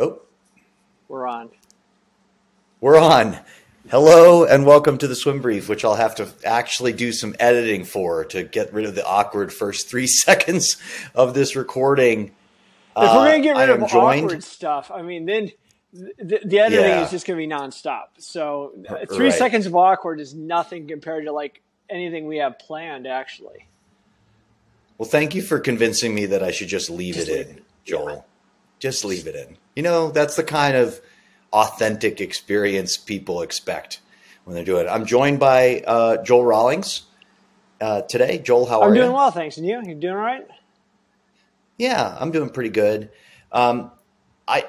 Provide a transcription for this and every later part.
Oh, we're on. We're on. Hello and welcome to the swim brief, which I'll have to actually do some editing for to get rid of the awkward first three seconds of this recording. If we're gonna get uh, rid of joined, awkward stuff, I mean, then the, the editing yeah. is just gonna be nonstop. So uh, three right. seconds of awkward is nothing compared to like anything we have planned, actually. Well, thank you for convincing me that I should just leave just it leave in, it. Joel. Yeah. Just leave it in. You know, that's the kind of authentic experience people expect when they're doing it. I'm joined by uh, Joel Rawlings uh, today. Joel, how I'm are you? I'm doing well, thanks. And you? You doing all right? Yeah, I'm doing pretty good. Um, I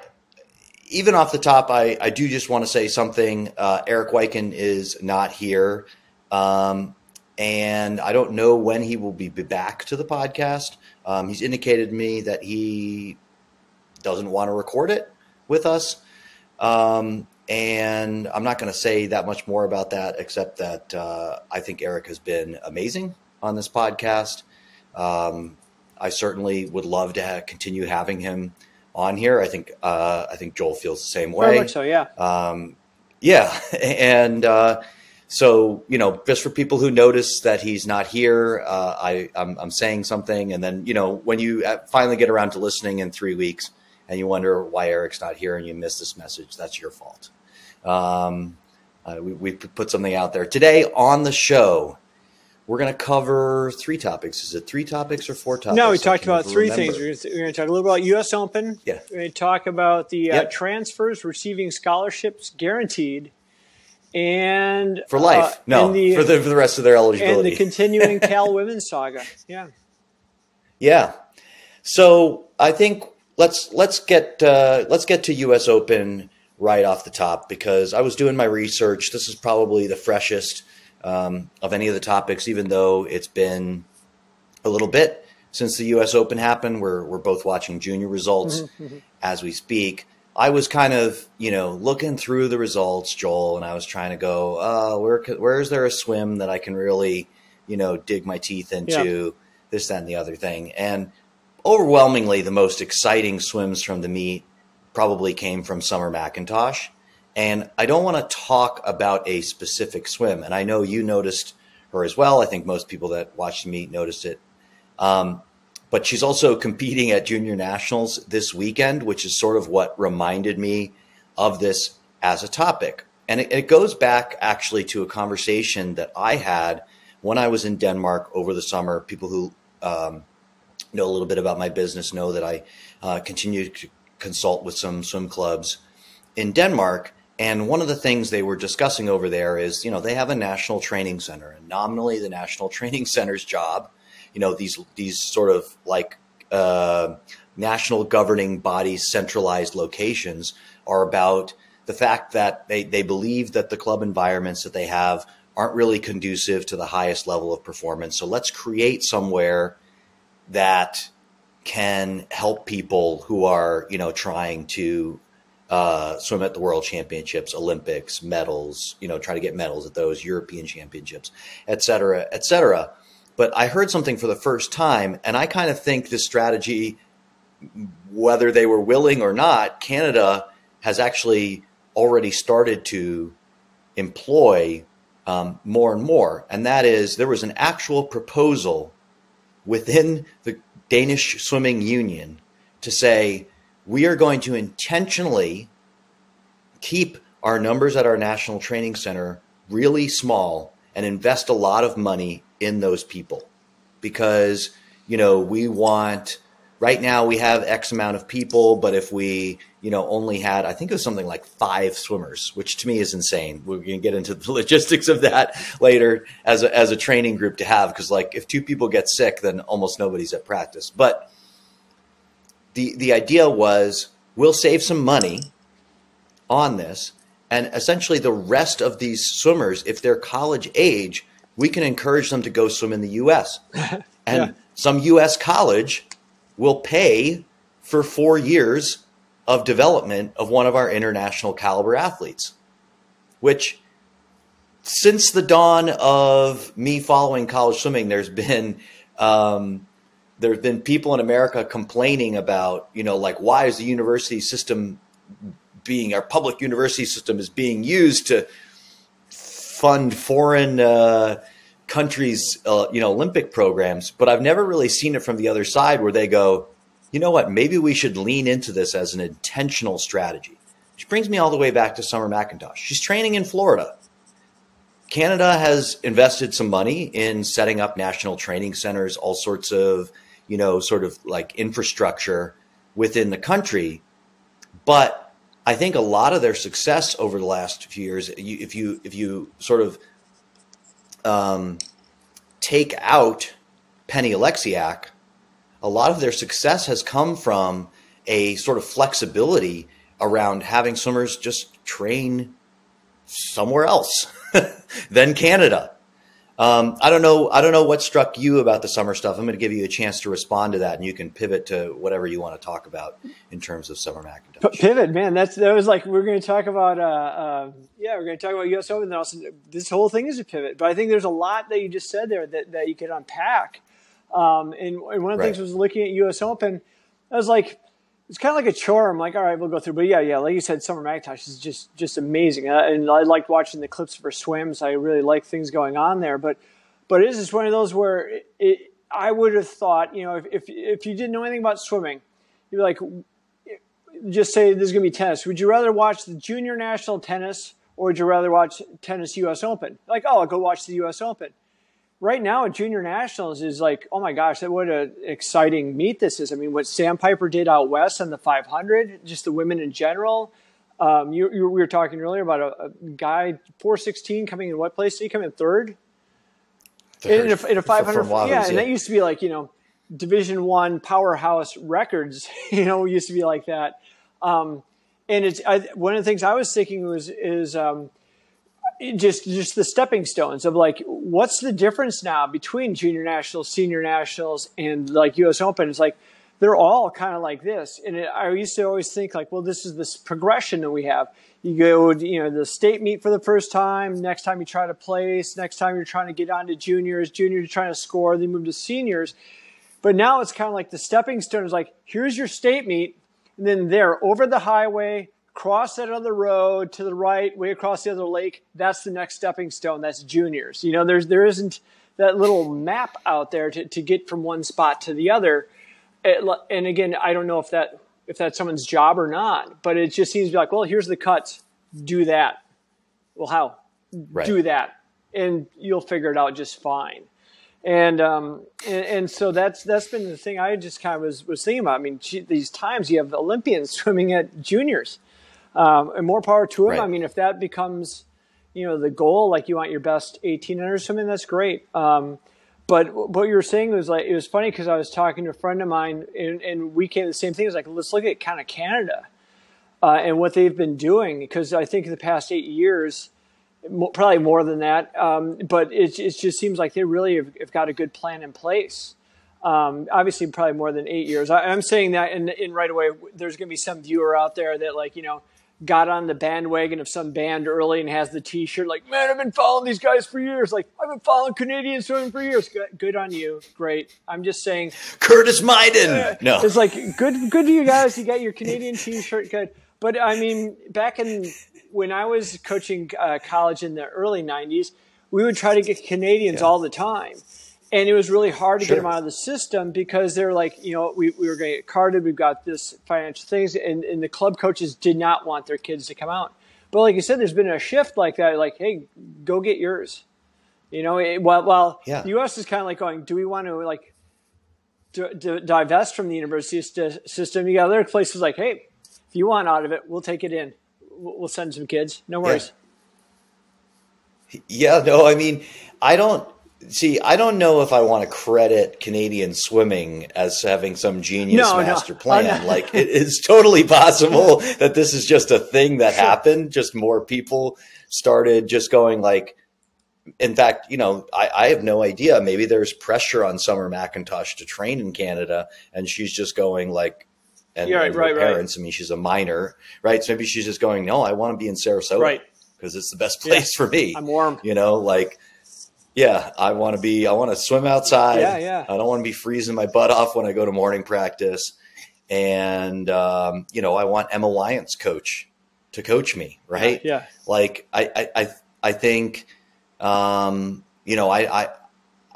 even off the top, I, I do just want to say something. Uh, Eric Weiken is not here. Um, and I don't know when he will be back to the podcast. Um, he's indicated to me that he doesn't want to record it with us. Um, and I'm not going to say that much more about that, except that uh, I think Eric has been amazing on this podcast. Um, I certainly would love to ha- continue having him on here. I think uh, I think Joel feels the same way. So, yeah. Um, yeah, and uh, so you know, just for people who notice that he's not here, uh, I I'm, I'm, saying something, and then you know, when you uh, finally get around to listening in three weeks, and you wonder why Eric's not here, and you miss this message, that's your fault. Um, uh, we, we put something out there today on the show. We're going to cover three topics. Is it three topics or four topics? No, we talked about three remember. things. We're going, to, talk a little about U.S. Open. Yeah. We're going to talk about the uh, yep. transfers receiving scholarships guaranteed and for life. Uh, no, the, for the for the rest of their eligibility and the continuing Cal women's saga. Yeah, yeah. So I think let's let's get uh, let's get to U.S. Open right off the top because I was doing my research. This is probably the freshest um, of any of the topics, even though it's been a little bit since the U.S. Open happened. We're we're both watching junior results mm-hmm, mm-hmm. as we speak. I was kind of, you know, looking through the results, Joel, and I was trying to go, oh, where where is there a swim that I can really, you know, dig my teeth into, yeah. this, that, and the other thing. And overwhelmingly, the most exciting swims from the meet probably came from Summer McIntosh. And I don't want to talk about a specific swim. And I know you noticed her as well. I think most people that watched the meet noticed it. Um, but she's also competing at junior nationals this weekend, which is sort of what reminded me of this as a topic. And it, it goes back actually to a conversation that I had when I was in Denmark over the summer. People who um, know a little bit about my business know that I uh, continue to consult with some swim clubs in Denmark. And one of the things they were discussing over there is, you know, they have a national training center, and nominally the national training center's job you know these these sort of like uh, national governing bodies centralized locations are about the fact that they, they believe that the club environments that they have aren't really conducive to the highest level of performance. So let's create somewhere that can help people who are, you know, trying to uh, swim at the World Championships, Olympics, medals, you know, try to get medals at those European Championships, et cetera, et cetera. But I heard something for the first time, and I kind of think this strategy, whether they were willing or not, Canada has actually already started to employ um, more and more. And that is, there was an actual proposal within the Danish Swimming Union to say, we are going to intentionally keep our numbers at our national training center really small and invest a lot of money in those people. Because you know we want right now we have x amount of people but if we you know only had i think it was something like five swimmers which to me is insane we're going to get into the logistics of that later as a, as a training group to have because like if two people get sick then almost nobody's at practice but the the idea was we'll save some money on this and essentially the rest of these swimmers if they're college age we can encourage them to go swim in the U.S. And yeah. some U.S. college will pay for four years of development of one of our international caliber athletes, which since the dawn of me following college swimming, there's been um, there's been people in America complaining about, you know, like why is the university system being our public university system is being used to fund foreign uh, countries, uh, you know, Olympic programs. But I've never really seen it from the other side where they go, you know what, maybe we should lean into this as an intentional strategy. Which brings me all the way back to Summer McIntosh. She's training in Florida. Canada has invested some money in setting up national training centers, all sorts of, you know, sort of like infrastructure within the country. But I think a lot of their success over the last few years, if you if you sort of um, take out Penny Oleksiak, a lot of their success has come from a sort of flexibility around having swimmers just train somewhere else than Canada. Um, I don't know. I don't know what struck you about the summer stuff. I'm going to give you a chance to respond to that, and you can pivot to whatever you want to talk about in terms of summer McIntosh. P- pivot, man. That's that was like we're going to talk about. Uh, uh, yeah, we're going to talk about U.S. Open. And also, this whole thing is a pivot. But I think there's a lot that you just said there that, that you could unpack. Um, and, and, one of the right. things was looking at U.S. Open. I was like, it's kind of like a chore. I'm like, all right, we'll go through. But yeah, yeah, like you said, Summer McIntosh is just just amazing, uh, and I liked watching the clips of her swims. I really like things going on there. But but it is just one of those where it, it, I would have thought, you know, if, if if you didn't know anything about swimming, you'd be like, just say this is going to be tennis. Would you rather watch the junior national tennis or would you rather watch tennis U.S. Open? Like, oh, I'll go watch the U.S. Open right now at junior nationals is like, oh my gosh, what an exciting meet this is. I mean, what Sandpiper did out west on the 500, just the women in general. Um, you, you, we were talking earlier about a, a, guy 416 coming in what place? Did he come in third? third. In, a, in a 500, yeah, yeah, and that used to be like you know, Division One powerhouse records. You know, used to be like that. Um, and it's I, one of the things I was thinking was is um, just just the stepping stones of like what's the difference now between junior nationals, senior nationals, and like U.S. Open? It's like they're all kind of like this. And it, I used to always think like, well, this is this progression that we have. You go, you know, the state meet for the first time. Next time you try to place. Next time you're trying to get on to juniors. Juniors trying to score. Then move to seniors. But now it's kind of like the stepping stone is like, here's your state meet, and then there over the highway cross that other road to the right, way across the other lake. That's the next stepping stone. That's juniors. You know, there's there isn't that little map out there to, to get from one spot to the other. It, and again, I don't know if that if that's someone's job or not, but it just seems to be like, well, here's the cuts. Do that. Well, how? Right. Do that, and you'll figure it out just fine. And, um, and, and so that's that's been the thing I just kind of was was thinking about. I mean, these times you have Olympians swimming at juniors, um, and more power to him. Right. I mean, if that becomes, you know, the goal, like you want your best 18 under something, that's great. Um, but what you were saying was like, it was funny because I was talking to a friend of mine and, and we came to the same thing. It was like, let's look at kind of Canada uh, and what they've been doing. Because I think in the past eight years, probably more than that, um, but it, it just seems like they really have, have got a good plan in place. Um, obviously, probably more than eight years. I, am saying that in, in right away. There's going to be some viewer out there that like you know got on the bandwagon of some band early and has the T-shirt like, man, I've been following these guys for years. Like, I've been following Canadian swimming for years. Good, good on you, great. I'm just saying, Curtis Myden. Uh, no, it's like good, good to you guys. You got your Canadian T-shirt, good. But I mean, back in when I was coaching uh, college in the early '90s, we would try to get Canadians yeah. all the time and it was really hard to sure. get them out of the system because they're like, you know, we, we were going to get carded. We've got this financial things, and, and the club coaches did not want their kids to come out. But like you said, there's been a shift like that. Like, hey, go get yours. You know, it, while while yeah. the U.S. is kind of like going, do we want to like d- d- divest from the university st- system? You got other places like, hey, if you want out of it, we'll take it in. We'll, we'll send some kids. No worries. Yeah. yeah, no, I mean, I don't See, I don't know if I want to credit Canadian swimming as having some genius no, master no. plan. like it is totally possible that this is just a thing that sure. happened. Just more people started just going like. In fact, you know, I, I have no idea. Maybe there's pressure on Summer McIntosh to train in Canada, and she's just going like, and, yeah, and right, her parents. Right. I mean, she's a minor, right? So maybe she's just going, no, I want to be in Sarasota, right? Because it's the best place yeah. for me. I'm warm, you know, like yeah, I want to be. I want to swim outside. Yeah, yeah. I don't want to be freezing my butt off when I go to morning practice. and um, you know I want Emma Wyant's coach to coach me, right? Yeah. Like I I I, I think um, you know I, I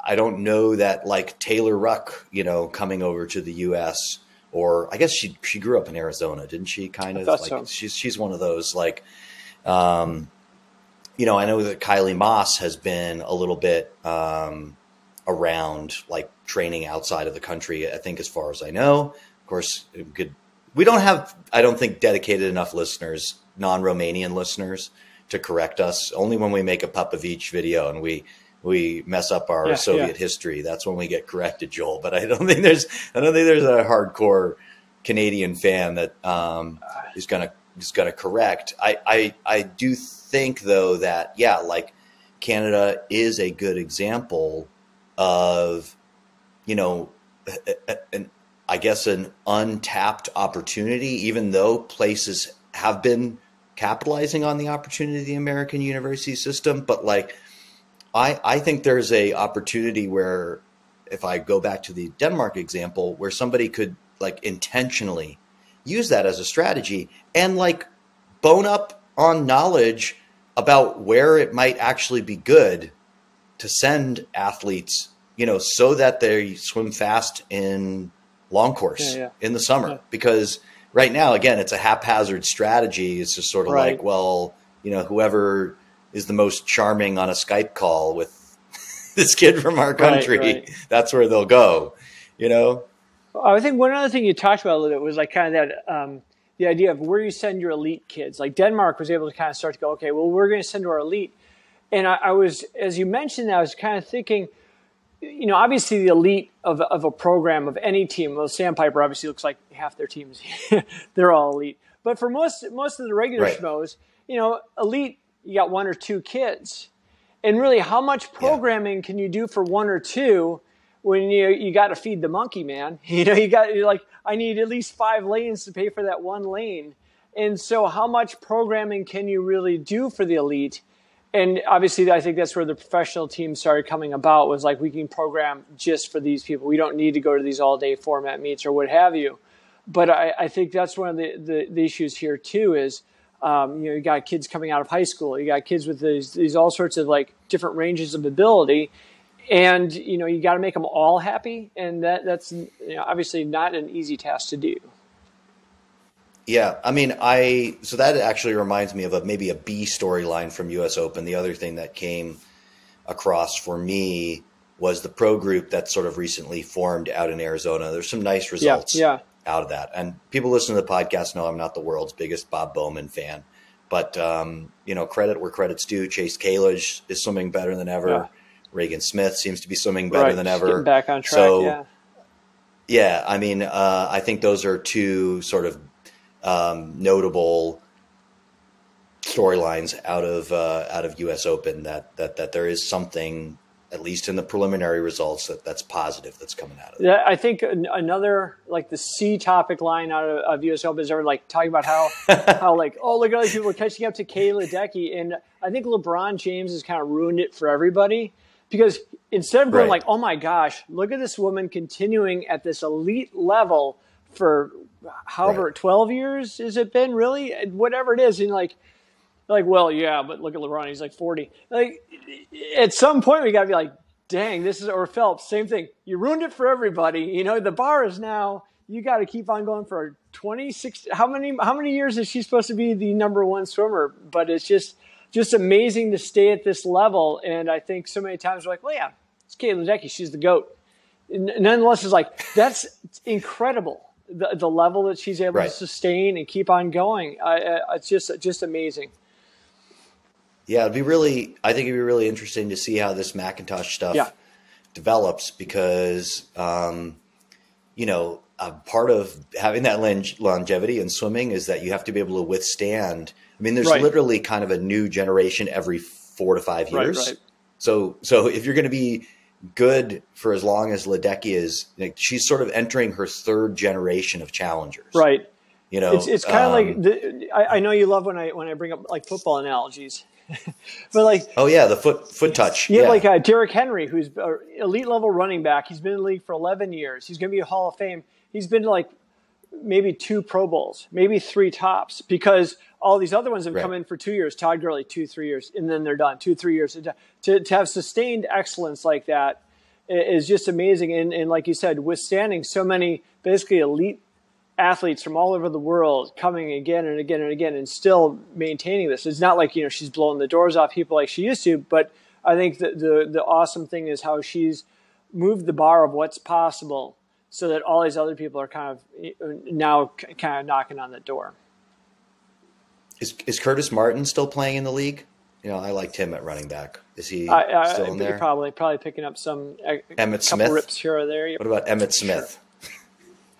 I don't know that like Taylor Ruck, you know, coming over to the U.S. or I guess she she grew up in Arizona, didn't she? Kind of like so. she's she's one of those like, um, you know, I know that Kylie Masse has been a little bit um, around like training outside of the country. I think, as far as I know, of course, good. We don't have, I don't think, dedicated enough listeners, non-Romanian listeners, to correct us. Only when we make a Popovici video and we we mess up our yeah, Soviet yeah. history. That's when we get corrected, Joel. But I don't think there's I don't think there's a hardcore Canadian fan that um, is gonna is gonna correct. I, I I do think though that yeah, like Canada is a good example of you know an I guess an untapped opportunity, even though places have been capitalizing on the opportunity of the American university system, but like I, I think there's a opportunity where if I go back to the Denmark example, where somebody could like intentionally use that as a strategy and like bone up on knowledge about where it might actually be good to send athletes, you know, so that they swim fast in long course yeah, yeah. in the summer. Yeah. Because right now, again, it's a haphazard strategy. It's just sort of right. like, well, you know, whoever is the most charming on a Skype call with this kid from our country. Right, right. That's where they'll go, you know? I think one other thing you talked about a little bit was like kind of that, um, the idea of where you send your elite kids. Like Denmark was able to kind of start to go, okay, well, we're going to send our elite. And I, I was, as you mentioned, I was kind of thinking, you know, obviously the elite of, of a program of any team, well, Sandpiper obviously looks like half their teams, they're all elite. But for most most of the regular right. schmoes, you know, elite you got one or two kids. And really, how much programming yeah. can you do for one or two when you you got to feed the monkey, man? You know, you got you're like, I need at least five lanes to pay for that one lane. And so, how much programming can you really do for the elite? And obviously, I think that's where the professional team started coming about. Was like we can program just for these people. We don't need to go to these all day format meets or what have you. But I, I think that's one of the, the, the issues here too. Is um, you know, you got kids coming out of high school. You got kids with these, these all sorts of like different ranges of ability, and you know, you got to make them all happy, and that that's you know, obviously not an easy task to do. Yeah, I mean, I so that actually reminds me of a maybe a B storyline from U.S. Open. The other thing that came across for me was the pro group that sort of recently formed out in Arizona. There's some nice results. Yeah, yeah out of that. And people listening to the podcast know I'm not the world's biggest Bob Bowman fan, but um, you know, credit where credit's due. Chase Kalisz is swimming better than ever. Yeah. Regan Smith seems to be swimming better right. than ever. Back on track. So, yeah. Yeah, I mean, uh, I think those are two sort of um, notable storylines out of uh, out of U.S. Open that that that there is something at least in the preliminary results, that that's positive that's coming out of it. Yeah, I think another like the C topic line out of, of US Open is ever like talking about how how like oh look at all these people catching up to Kayla Ledecky, and I think LeBron James has kind of ruined it for everybody because instead of going right. like oh my gosh, look at this woman continuing at this elite level for however right. 12 years has it been really whatever it is and like like, well, yeah, but look at LeBron. He's like 40. Like, at some point, we got to be like, dang, this is, or Phelps, same thing. You ruined it for everybody. You know, the bar is now, you got to keep on going for 26. How many, how many years is she supposed to be the number one swimmer? But it's just, just amazing to stay at this level. And I think so many times we're like, well, yeah, it's Kate Ledecky. She's the GOAT. And nonetheless, it's like, that's incredible. The, the level that she's able right. to sustain and keep on going. Uh, it's just, just amazing. Yeah, it'd be really. I think it'd be really interesting to see how this McIntosh stuff yeah. develops because, um, you know, a part of having that longevity in swimming is that you have to be able to withstand. I mean, there's right. literally kind of a new generation every four to five years. Right, right. So, so if you're going to be good for as long as Ledecky is, like, she's sort of entering her third generation of challengers. Right. You know, it's, it's kind of um, like the, I, I know you love when I when I bring up like football analogies but like, oh yeah, the foot foot touch. Have yeah. like uh, Derrick Henry, who's elite level running back. He's been in the league for 11 years. He's going to be a Hall of Fame. He's been to like maybe two Pro Bowls, maybe three tops, because all these other ones have right. come in for two years. Todd Gurley, two, three years, and then they're done. Two, three years. To, to have sustained excellence like that is just amazing. And, and like you said, withstanding so many basically elite athletes from all over the world coming again and again and again and still maintaining this. It's not like, you know, she's blowing the doors off people like she used to, but I think the, the, the awesome thing is how she's moved the bar of what's possible so that all these other people are kind of now kind of knocking on the door. Is, is Curtis Martin still playing in the league? You know, I liked him at running back. Is he I, I, still in there? Probably, probably picking up some Emmitt Smith rips here or there. What about Emmitt Smith? Sure.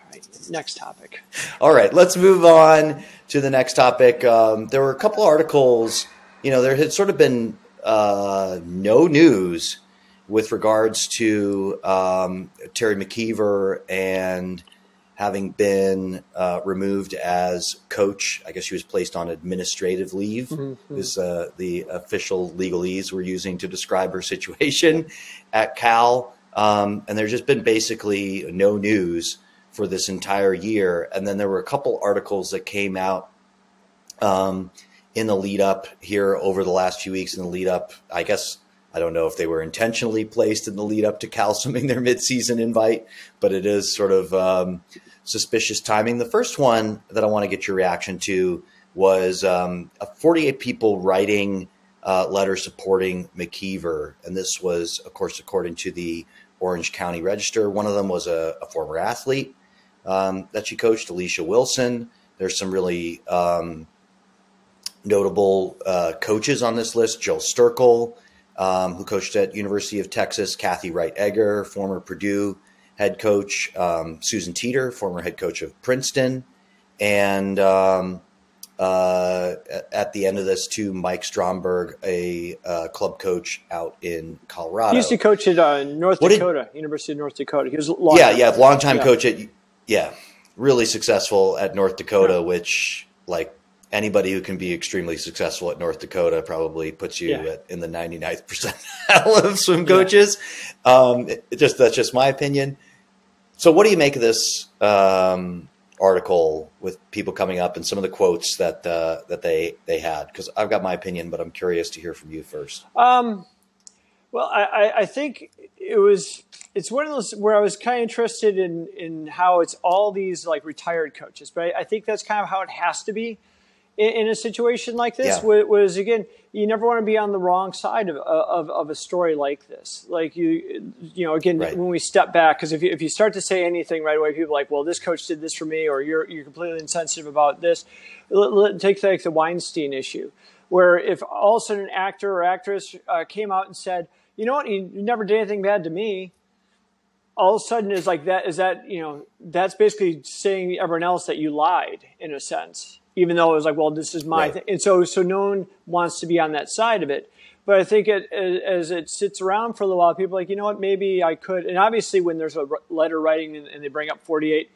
All right, next topic. All right, let's move on to the next topic. Um, there were a couple articles. You know, there had sort of been uh, no news with regards to um, Teri McKeever and having been uh, removed as coach. I guess she was placed on administrative leave, mm-hmm. is uh, the official legalese we're using to describe her situation at Cal. Um, and there's just been basically no news for this entire year. And then there were a couple articles that came out um, in the lead up here over the last few weeks in the lead up, I guess I don't know if they were intentionally placed in the lead up to Cal their midseason invite, but it is sort of um, suspicious timing. The first one that I want to get your reaction to was um, 48 people writing uh, letters supporting McKeever, and this was, of course, according to the Orange County Register. One of them was a, a former athlete um, that she coached, Alicia Wilson. There's some really um, notable uh, coaches on this list: Jill Sterkel um, who coached at University of Texas, Kathy Wright Egger, former Purdue head coach, um, Susan Teeter, former head coach of Princeton, and um, uh, at the end of this, too, Mike Stromberg, a uh, club coach out in Colorado. He used to coach at uh, North what Dakota, did, University of North Dakota. He was long yeah, yeah, longtime yeah. coach at yeah, really successful at North Dakota, yeah. which like anybody who can be extremely successful at North Dakota probably puts you yeah. at, in the 99th percentile of swim coaches. Yeah. Um, it, it just that's just my opinion. So, what do you make of this um, article with people coming up and some of the quotes that uh, that they they had? Because I've got my opinion, but I'm curious to hear from you first. Um, well, I, I think it was it's one of those where I was kind of interested in in how it's all these like retired coaches, but I, I think that's kind of how it has to be in, in a situation like this yeah. was again you never want to be on the wrong side of, of, of a story like this. Like you you know again right. when we step back because if you, if you start to say anything right away people are like well this coach did this for me or you're you're completely insensitive about this. Take like the Weinstein issue where if all of a sudden an actor or actress uh, came out and said you know what? You never did anything bad to me. All of a sudden is like that is that you know that's basically saying everyone else that you lied in a sense even though it was like, well, this is my right. thing. And so, so no one wants to be on that side of it. But I think it, as it sits around for a little while, people are like, you know what, maybe I could. And obviously, when there's a letter writing and, they bring up 48,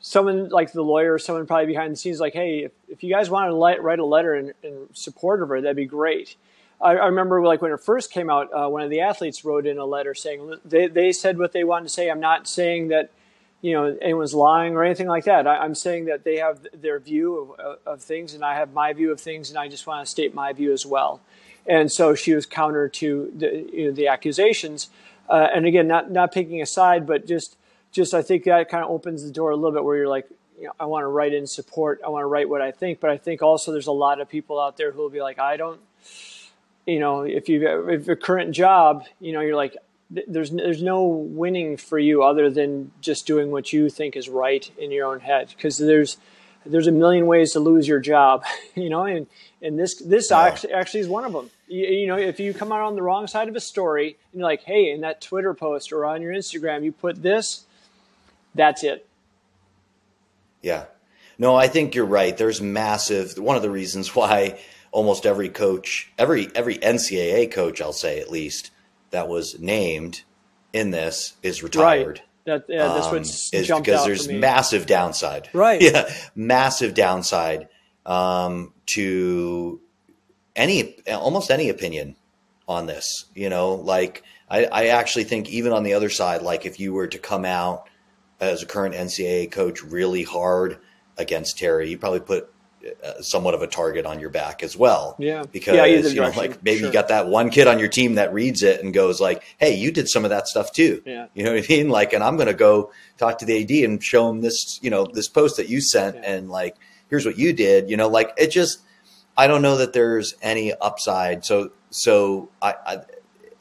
someone like the lawyer, someone probably behind the scenes, like, hey, if, if you guys want to let, write a letter in, in, support of her, that'd be great. I, I remember like when it first came out, uh, one of the athletes wrote in a letter saying they, they said what they wanted to say. I'm not saying that you know anyone's lying or anything like that. I, am saying that they have their view of, of, things, and I have my view of things, and I just want to state my view as well. And so she was counter to the you know, the accusations, uh, and again, not not picking a side, but just just I think that kind of opens the door a little bit where you're like, you know, I want to write in support, I want to write what I think, but I think also there's a lot of people out there who will be like, I don't, you know, if you if a current job, you know, you're like, there's there's no winning for you other than just doing what you think is right in your own head. Because there's there's a million ways to lose your job you know and and this this actually, actually is one of them you, you, know if you come out on the wrong side of a story and you're like hey in that twitter post or on your instagram you put this that's it. Yeah. No i think you're right. There's massive one of the reasons why almost every coach every every ncaa coach i'll say at least that was named in this is retired. Right. That, yeah, that's um, is because there's massive downside. Right. Yeah, massive downside um, to any almost any opinion on this. You know, like I, I actually think even on the other side, like if you were to come out as a current NCAA coach really hard against Teri, you probably put somewhat of a target on your back as well. Yeah. Because, yeah, you know, like maybe sure. you got that one kid on your team that reads it and goes like, Hey, you did some of that stuff too. Yeah. You know what I mean? Like, and I'm going to go talk to the AD and show him this, you know, this post that you sent yeah. and like, here's what you did, you know, like it just, I don't know that there's any upside. So, so I, I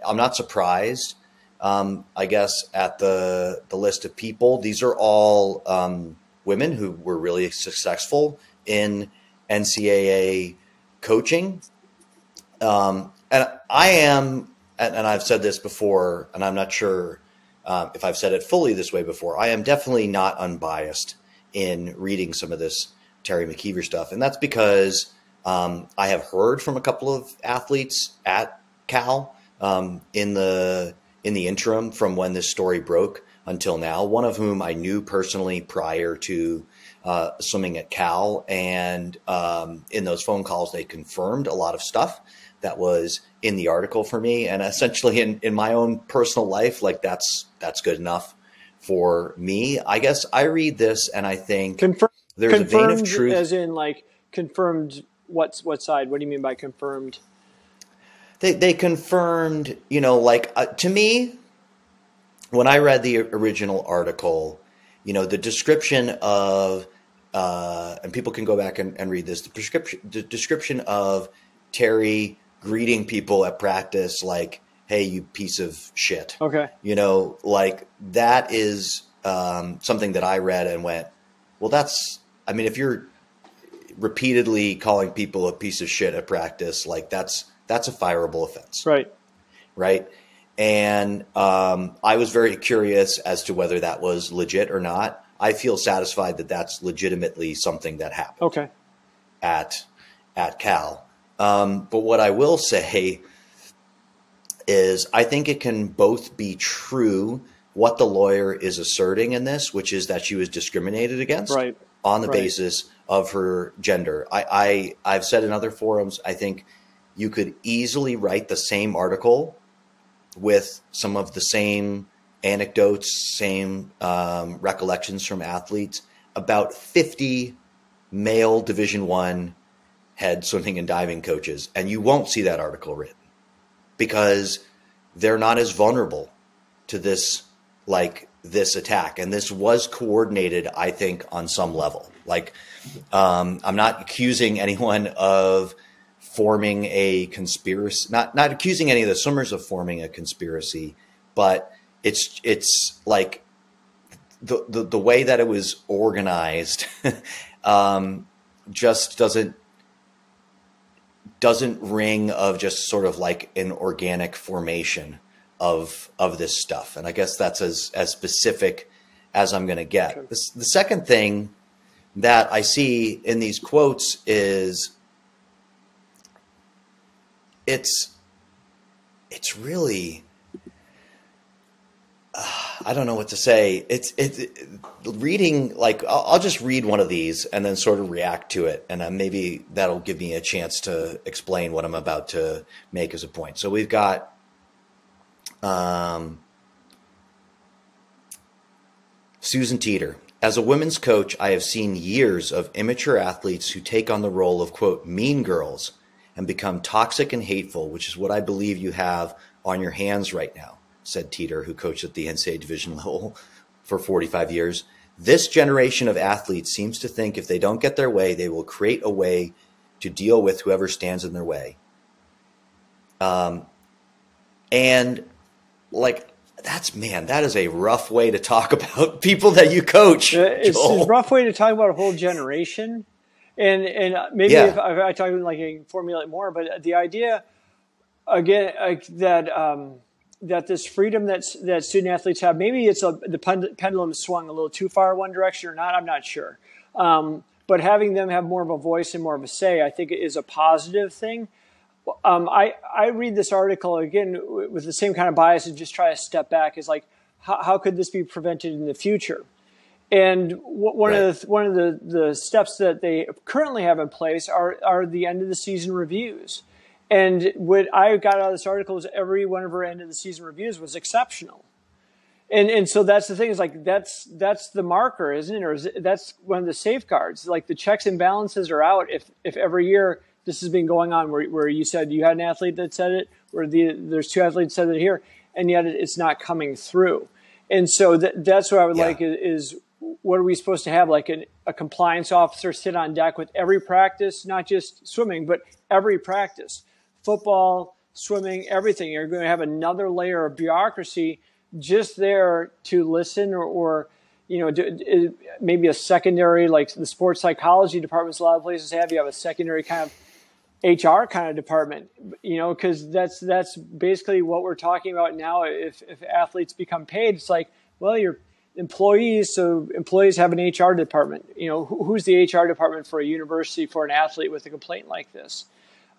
I'm not surprised. Um, I guess at the, the list of people, these are all, um, women who were really successful in NCAA coaching. Um, and I am, and, and, I've said this before, and I'm not sure um, if I've said it fully this way before. I am definitely not unbiased in reading some of this Teri McKeever stuff, and that's because um, I have heard from a couple of athletes at Cal um, in the in the interim from when this story broke until now. One of whom I knew personally prior to uh, swimming at Cal. And um, in those phone calls, they confirmed a lot of stuff that was in the article for me. And essentially, in, in my own personal life, like that's that's good enough for me. I guess I read this and I think Confirm- there's a vein of truth, as in like confirmed. What's what side? What do you mean by confirmed? They they confirmed, you know, like uh, to me, when I read the original article, you know, the description of uh, and people can go back and, and read this. The prescription, the description of Teri greeting people at practice like, "Hey, you piece of shit." Okay. You know, like that is um, something that I read and went, "Well, that's." I mean, if you're repeatedly calling people a piece of shit at practice, like that's that's a fireable offense. Right. Right. And um, I was very curious as to whether that was legit or not. I feel satisfied that that's legitimately something that happened. Okay. At at Cal, um, but what I will say is I think it can both be true what the lawyer is asserting in this, which is that she was discriminated against right. on the right. basis of her gender. I, I I've said in other forums, I think you could easily write the same article with some of the same anecdotes, same um, recollections from athletes about 50 male Division One head swimming and diving coaches, and you won't see that article written because they're not as vulnerable to this like this attack, and this was coordinated, I think, on some level. Like, um, I'm not accusing anyone of forming a conspiracy, not not accusing any of the swimmers of forming a conspiracy, but it's it's like the the, the way that it was organized um, just doesn't doesn't ring of just sort of like an organic formation of of this stuff, and I guess that's as as specific as I'm going to get. Okay. The, the second thing that I see in these quotes is it's it's really I don't know what to say. It's it's it, reading like I'll, I'll, just read one of these and then sort of react to it, and then maybe that'll give me a chance to explain what I'm about to make as a point. So we've got um, Susan Teeter. As a women's coach, I have seen years of immature athletes who take on the role of quote mean girls and become toxic and hateful, which is what I believe you have on your hands right now said Teeter, who coached at the NCAA division level for 45 years. This generation of athletes seems to think if they don't get their way, they will create a way to deal with whoever stands in their way. Um, and like, that's man, that is a rough way to talk about people that you coach. It's Joel. a rough way to talk about a whole generation. And and maybe yeah. if, if I talk like I can formulate more, but the idea again like that um, that this freedom that that student athletes have, maybe it's a, the pendulum swung a little too far one direction or not. I'm not sure. Um, but having them have more of a voice and more of a say, I think is a positive thing. Um, I I read this article again with the same kind of bias and just try to step back. Is like, how, how could this be prevented in the future? And one right. of the one of the, the steps that they currently have in place are are the end of the season reviews. And what I got out of this article is every one of her end of the season reviews was exceptional. and and so that's the thing is like that's that's the marker, isn't it? Or is it, that's one of the safeguards. Like the checks and balances are out if if every year this has been going on where, where you said you had an athlete that said it, where the, there's two athletes said it here, and yet it's not coming through. And so th- that's what I would yeah. like is, is, what are we supposed to have like an, a compliance officer sit on deck with every practice, not just swimming, but every practice, football, swimming, everything. You're going to have another layer of bureaucracy just there to listen or, or you know, do, maybe a secondary, like the sports psychology departments, a lot of places have, you have a secondary kind of HR kind of department, you know, because that's that's basically what we're talking about now. If if athletes become paid, it's like, well, you're employees, so employees have an HR department. You know, who's the HR department for a university for an athlete with a complaint like this?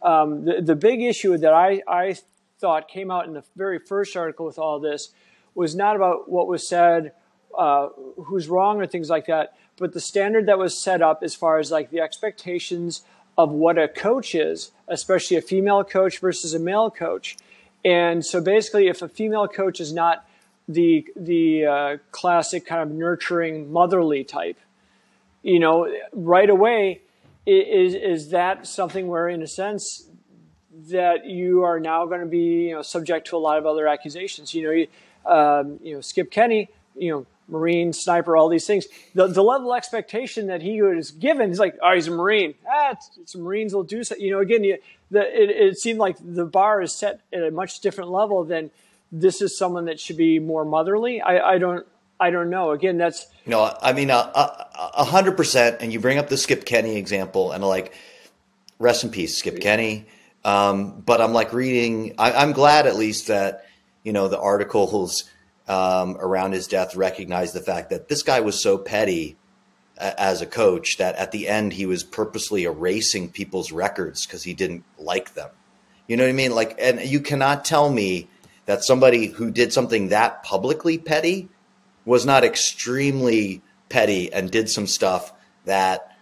Um, the the big issue that I I thought came out in the very first article with all this was not about what was said, uh, who's wrong or things like that, but the standard that was set up as far as like the expectations of what a coach is, especially a female coach versus a male coach. And so basically, if a female coach is not the the uh, classic kind of nurturing motherly type, you know, right away, is is that something where, in a sense, that you are now going to be you know subject to a lot of other accusations. You know, you, um, you know, Skip Kenney, you know, Marine, sniper, all these things. The, the level expectation that he was given, he's like, oh, he's a Marine. Ah, it's, it's Marines will do so. You know, again, you, the, it, it seemed like the bar is set at a much different level than this is someone that should be more motherly. I, I don't, I don't know. Again, that's no. I mean, a hundred percent. And you bring up the Skip Kenney example, and like, rest in peace, Skip Kenney. Um, but I'm like reading. I, I'm glad at least that you know the articles um, around his death recognize the fact that this guy was so petty as a coach that at the end he was purposely erasing people's records because he didn't like them. You know what I mean? Like, and you cannot tell me that somebody who did something that publicly petty was not extremely petty and did some stuff that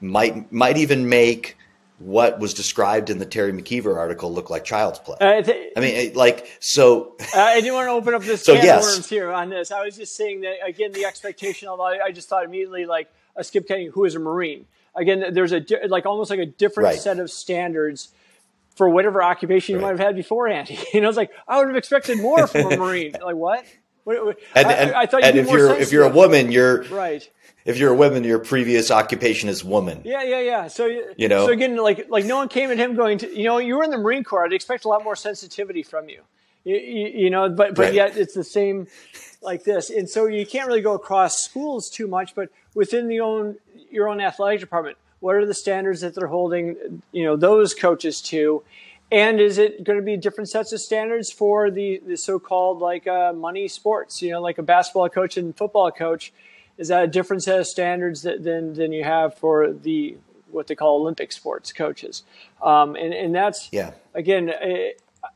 might might even make what was described in the Teri McKeever article look like child's play. Uh, th- I mean, like, so. I didn't want to open up this so can yes. of worms here on this. I was just saying that, again, the expectation of, I just thought immediately like a Skip Kenney who is a Marine. Again, there's a, like almost like a different right. set of standards for whatever occupation you right. might have had beforehand. You know, it's like, I would have expected more from a Marine. like, what? And, and, I, I, thought and if you're if you're a woman, you're right if you're a woman, your previous occupation is woman. Yeah, yeah, yeah. So you know, so again, like like no one came at him going to, you know, you were in the Marine Corps. I'd expect a lot more sensitivity from you. You, you, you know, but but right. yet it's the same like this, and so you can't really go across schools too much. But within the own your own athletic department, what are the standards that they're holding, you know, those coaches to? And is it going to be different sets of standards for the, the so-called like uh, money sports? You know, like a basketball coach and football coach is that a different set of standards that, than than you have for the what they call Olympic sports coaches? Um, and and that's yeah again. Uh,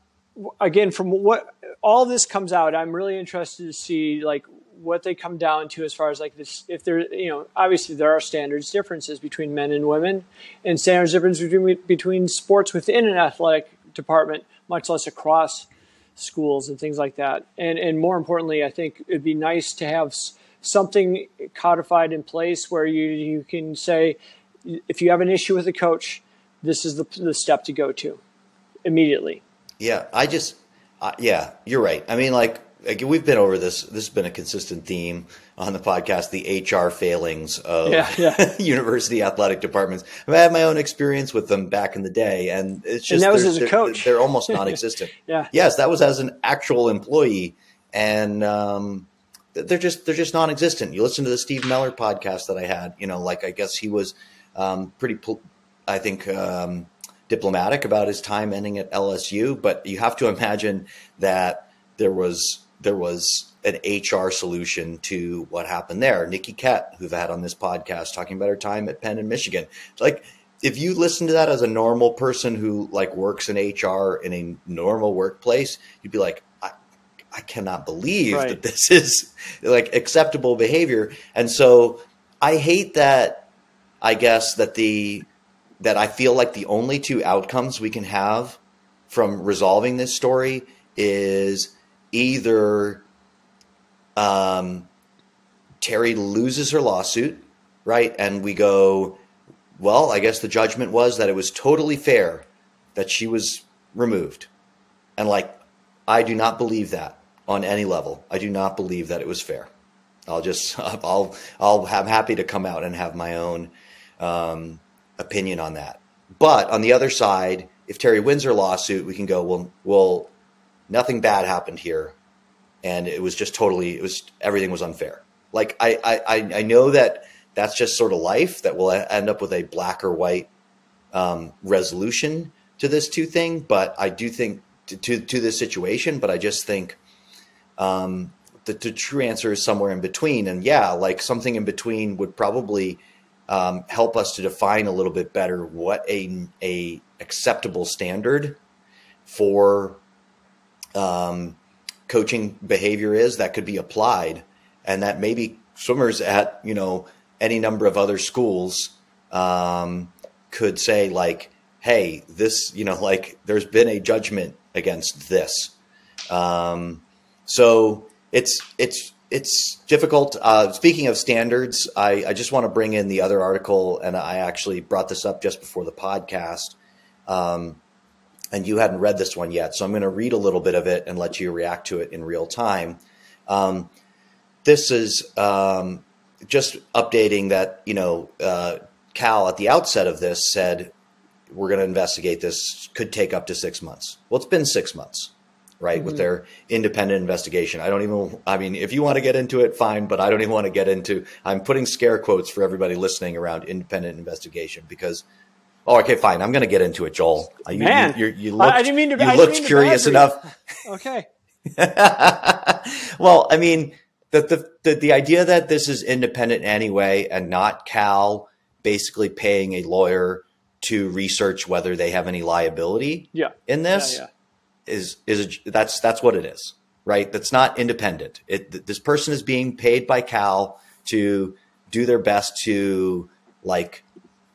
again, from what all this comes out, I'm really interested to see like what they come down to as far as like this. If there, you know, obviously there are standards differences between men and women, and standards differences between between sports within an athletic department, much less across schools and things like that. And and more importantly, I think it'd be nice to have something codified in place where you, you can say, if you have an issue with a coach, this is the, the step to go to immediately. Yeah, I just, uh, yeah, you're right. I mean, like, like, we've been over this. This has been a consistent theme on the podcast: the HR failings of yeah, yeah. university athletic departments. I've had my own experience with them back in the day, and it's just and that was as a coach. They're, they're almost non-existent. yeah. Yes, that was as an actual employee, and um, they're just they're just non-existent. You listen to the Steve Meller podcast that I had. You know, like I guess he was um, pretty, I think, um, diplomatic about his time ending at LSU. But you have to imagine that there was there was an HR solution to what happened there. Nikki Kett, who've had on this podcast, talking about her time at Penn and Michigan, like if you listen to that as a normal person who like works in HR in a normal workplace, you'd be like, I cannot believe right. that this is like acceptable behavior. And so I hate that I guess that the that I feel like the only two outcomes we can have from resolving this story is either Um, Teri loses her lawsuit, right? And we go, well, I guess the judgment was that it was totally fair that she was removed. And like, I do not believe that on any level. I do not believe that it was fair. I'll just, I'll, I'll, I'm happy to come out and have my own um, opinion on that. But on the other side, if Teri wins her lawsuit, we can go, well, well, nothing bad happened here, and it was just totally, it was everything was unfair. Like I, I, I know that that's just sort of life that will end up with a black or white um, resolution to this two thing. But I do think to, to, to this situation, but I just think um, the, the, true answer is somewhere in between. And yeah, like something in between would probably um, help us to define a little bit better what a, a acceptable standard for um, coaching behavior is that could be applied. And that maybe swimmers at you know any number of other schools um, could say like hey this you know like there's been a judgment against this. Um, so it's it's it's difficult. Uh, speaking of standards I, I just want to bring in the other article and i actually brought this up just before the podcast. Um, and you hadn't read this one yet so i'm going to read a little bit of it and let you react to it in real time um, this is um, just updating that you know uh, Cal at the outset of this said we're going to investigate this could take up to six months. Well, it's been six months, right, mm-hmm. with their independent investigation. I don't even. I mean, if you want to get into it, fine, but I don't even want to get into. I'm putting scare quotes for everybody listening around independent investigation because. Oh, okay, fine. I'm going to get into it, Joel. Man, you, you, you looked, I didn't mean to. You looked curious enough. okay. well, I mean, the, the, the, the idea that this is independent anyway and not Cal basically paying a lawyer to research whether they have any liability yeah. in this yeah, yeah. is is a, that's that's what it is right that's not independent it this person is being paid by cal to do their best to like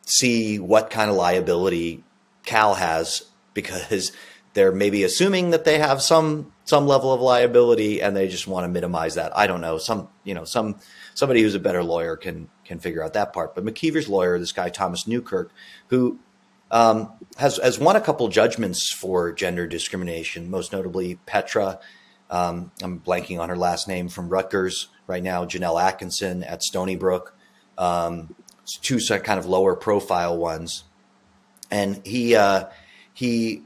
see what kind of liability cal has because they're maybe assuming that they have some some level of liability and they just want to minimize that. I don't know. Some you know some somebody who's a better lawyer can can figure out that part. But McKeever's lawyer, this guy Thomas Newkirk, who um, has has won a couple judgments for gender discrimination, most notably Petra. Um, I'm blanking on her last name from Rutgers right now. Janelle Atkinson at Stony Brook, um, two kind of lower profile ones, and he uh, he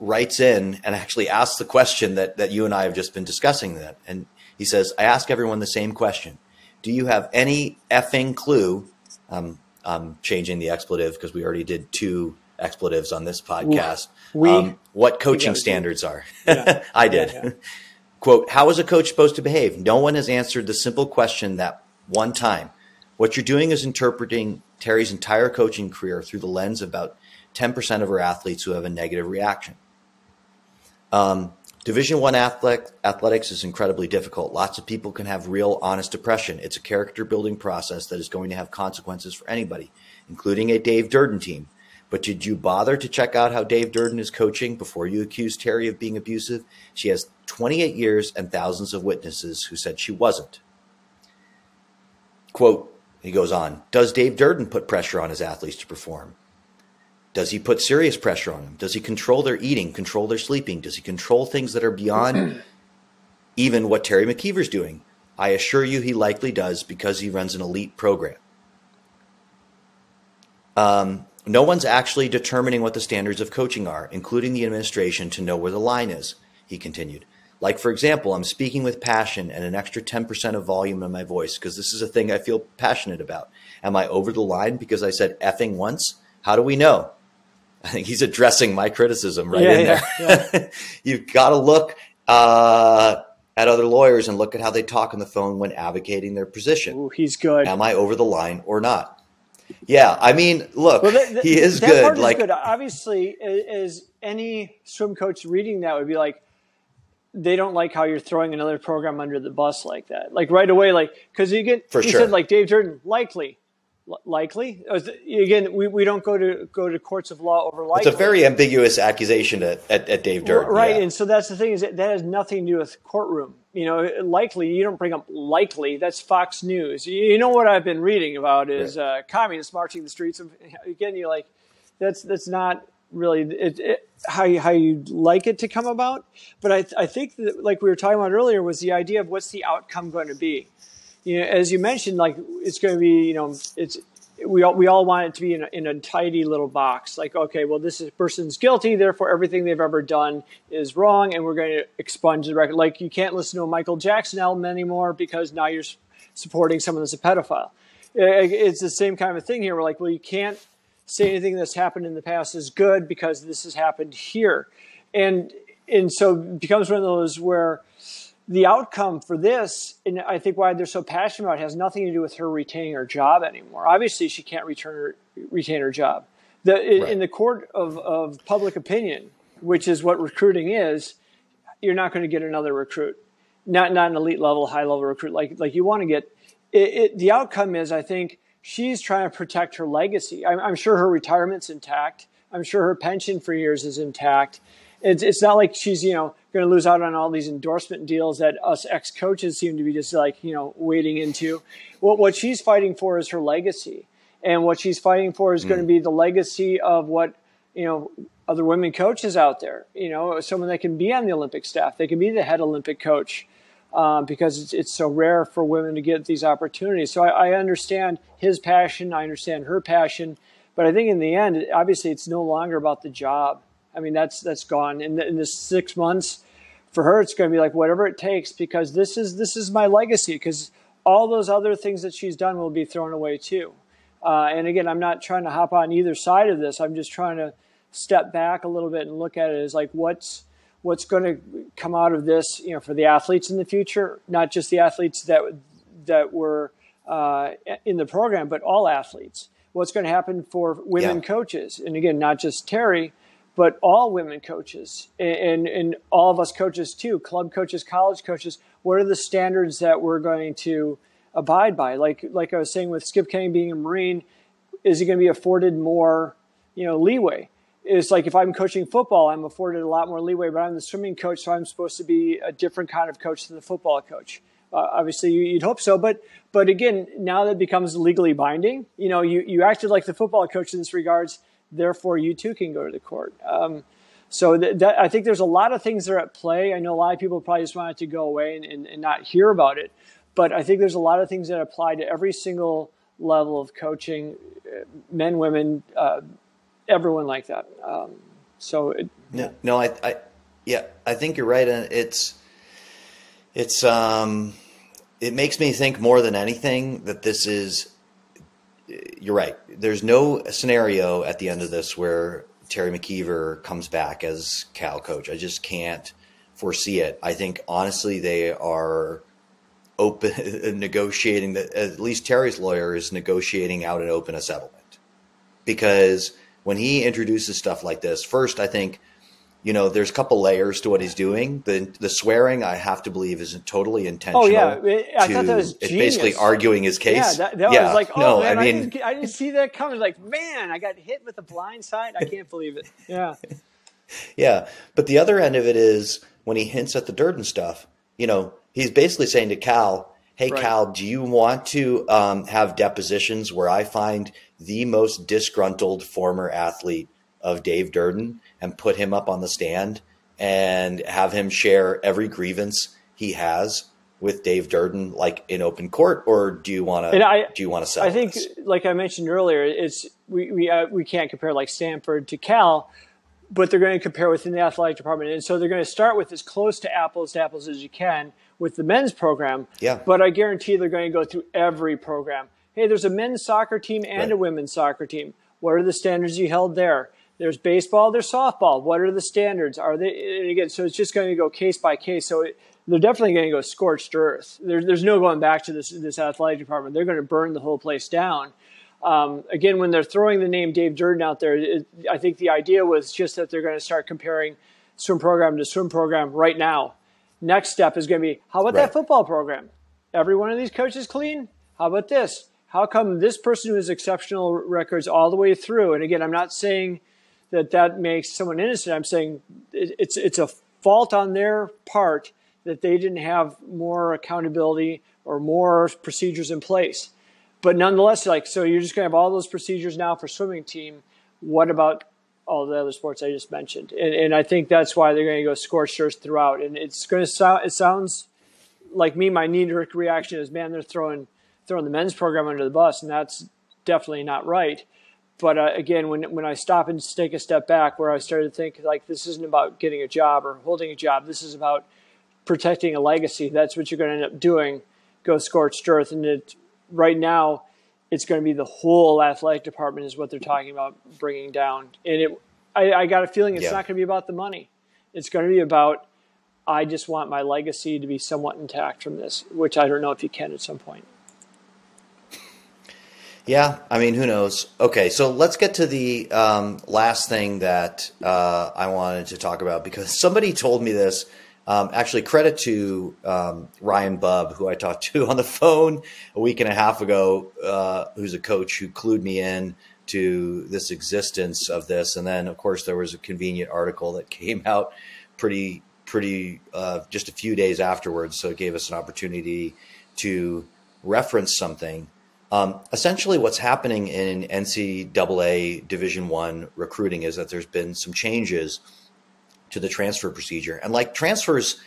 writes in and actually asks the question that, that you and I have just been discussing that. And he says, I ask everyone the same question. Do you have any effing clue? Um, I'm changing the expletive because we already did two expletives on this podcast. We, um, what coaching standards are. Yeah. I did. Yeah, yeah. Quote, how is a coach supposed to behave? No one has answered the simple question that one time. What you're doing is interpreting Teri's entire coaching career through the lens of about 10% of her athletes who have a negative reaction. Um, Division One athletics is incredibly difficult. Lots of people can have real, honest depression. It's a character building process that is going to have consequences for anybody, including a Dave Durden team. But did you bother to check out how Dave Durden is coaching before you accuse Teri of being abusive? She has 28 years and thousands of witnesses who said she wasn't. Quote, he goes on, does Dave Durden put pressure on his athletes to perform? Does he put serious pressure on them? Does he control their eating, control their sleeping? Does he control things that are beyond even what Teri McKeever's doing? I assure you he likely does because he runs an elite program. Um, no one's actually determining what the standards of coaching are, including the administration, to know where the line is, he continued. Like, for example, I'm speaking with passion and an extra 10% of volume in my voice because this is a thing I feel passionate about. Am I over the line because I said effing once? How do we know? I think he's addressing my criticism right yeah, in there. Yeah, yeah. You've got to look uh, at other lawyers and look at how they talk on the phone when advocating their position. Ooh, he's good. Am I over the line or not? Yeah, I mean, look, well, the, the, he is that good. Is like, good. obviously, as any swim coach reading that would be like, they don't like how you're throwing another program under the bus like that. Like right away, like because you get, For you sure. said like Dave Durden, likely likely again we, we don't go to go to courts of law over likely it's a very ambiguous accusation at, at, at dave durden right yeah. and so that's the thing is that, that has nothing to do with courtroom you know, likely, you don't bring up likely. That's Fox News. You know what I've been reading about is right. uh, communists marching the streets of. Again, you're like, that's that's not really it, it, how you, how you like it to come about. But I I think that like we were talking about earlier was the idea of what's the outcome going to be. You know, as you mentioned, like it's going to be you know it's we all, we all want it to be in a, in a tidy little box. Like, okay, well, this is, person's guilty, therefore everything they've ever done is wrong, and we're going to expunge the record. Like, you can't listen to a Michael Jackson album anymore because now you're supporting someone that's a pedophile. It's the same kind of thing here. We're like, well, you can't say anything that's happened in the past is good because this has happened here, and and so it becomes one of those where the outcome for this, and I think why they're so passionate about it, has nothing to do with her retaining her job anymore. Obviously, she can't return her, retain her job. The, in, right. in the court of, of public opinion, which is what recruiting is, you're not going to get another recruit, not not an elite level, high level recruit like like you want to get. It, it, the outcome is, I think, she's trying to protect her legacy. I'm, I'm sure her retirement's intact. I'm sure her pension for years is intact. It's, it's not like she's you know going to lose out on all these endorsement deals that us ex coaches seem to be just like you know wading into. What what she's fighting for is her legacy, and what she's fighting for is mm. going to be the legacy of what you know other women coaches out there. You know, someone that can be on the Olympic staff, they can be the head Olympic coach. Um, because it's, it's so rare for women to get these opportunities. So I, I understand his passion, I understand her passion, but I think in the end, obviously, it's no longer about the job I mean, that's that's gone. In, the, in this six months, for her, it's going to be like whatever it takes because this is this is my legacy. Because all those other things that she's done will be thrown away too. Uh, and again, I'm not trying to hop on either side of this. I'm just trying to step back a little bit and look at it as like what's what's going to come out of this, you know, for the athletes in the future, not just the athletes that that were uh, in the program, but all athletes. What's going to happen for women yeah. coaches, and again, not just Teri, but all women coaches and, and all of us coaches too, club coaches, college coaches, what are the standards that we're going to abide by? Like like I was saying with Skip Kenney being a Marine, is he going to be afforded more, you know, leeway? It's like if I'm coaching football, I'm afforded a lot more leeway, but I'm the swimming coach, so I'm supposed to be a different kind of coach than the football coach. Uh, obviously, you'd hope so, but but again, now that becomes legally binding. You know, you you acted like the football coach in this regards therefore you too can go to the court. Um, so th- that, I think there's a lot of things that are at play. I know a lot of people probably just want it to go away and, and, and, not hear about it, but I think there's a lot of things that apply to every single level of coaching, uh, men, women, uh, everyone like that. Um, so it, no, no, I, I, yeah, I think you're right, and it's, it's, um, it makes me think more than anything that this is you're right. There's no scenario at the end of this where Teri McKeever comes back as Cal coach. I just can't foresee it. I think honestly they are open negotiating that at least Teri's lawyer is negotiating out an open a settlement because when he introduces stuff like this, first I think you know, there's a couple layers to what he's doing. The the swearing, I have to believe, is totally intentional. Oh yeah, I to, thought that was genius. basically arguing his case. Yeah, that, that yeah. was like, oh no, man, I, mean, I didn't, I didn't see that coming. Like, man, I got hit with a blind side. I can't believe it. Yeah, yeah. But the other end of it is when he hints at the Durden stuff. You know, he's basically saying to Cal, "Hey, right. Cal, do you want to um, have depositions where I find the most disgruntled former athlete?" of Dave Durden and put him up on the stand and have him share every grievance he has with Dave Durden, like in open court, or do you want to? Do you want to sell? I think, this? like I mentioned earlier, it's we we uh, we can't compare like Stanford to Cal, but they're going to compare within the athletic department, and so they're going to start with as close to apples to apples as you can with the men's program. Yeah. But I guarantee they're going to go through every program. Hey, there's a men's soccer team and right. a women's soccer team. What are the standards you held there? There's baseball, there's softball. What are the standards? Are they and again? So it's just going to go case by case. So it, they're definitely going to go scorched earth. There's there's no going back to this this athletic department. They're going to burn the whole place down. Um, again, when they're throwing the name Dave Durden out there, it, I think the idea was just that they're going to start comparing swim program to swim program right now. Next step is going to be how about right. that football program? Every one of these coaches clean. How about this? How come this person who has exceptional records all the way through? And again, I'm not saying that that makes someone innocent. I'm saying it's it's a fault on their part that they didn't have more accountability or more procedures in place. But nonetheless, like so, you're just going to have all those procedures now for swimming team. What about all the other sports I just mentioned? And, and I think that's why they're going to go scorched earth throughout. And it's going to sound it sounds like me. My knee jerk reaction is, man, they're throwing throwing the men's program under the bus, and that's definitely not right. But uh, again, when when I stop and take a step back, where I started to think like this isn't about getting a job or holding a job. This is about protecting a legacy. That's what you're going to end up doing. Go scorched earth, and it right now it's going to be the whole athletic department is what they're talking about bringing down. And it, I, I got a feeling it's yeah. not going to be about the money. It's going to be about I just want my legacy to be somewhat intact from this, which I don't know if you can at some point. Yeah, I mean, who knows? Okay, so let's get to the um, last thing that uh, I wanted to talk about because somebody told me this um, actually, credit to um, Ryan Bubb, who I talked to on the phone a week and a half ago, uh, who's a coach who clued me in to this existence of this. And then, of course, there was a convenient article that came out pretty, pretty uh, just a few days afterwards. So it gave us an opportunity to reference something. Um, essentially, what's happening in NCAA Division One recruiting is that there's been some changes to the transfer procedure. And like transfers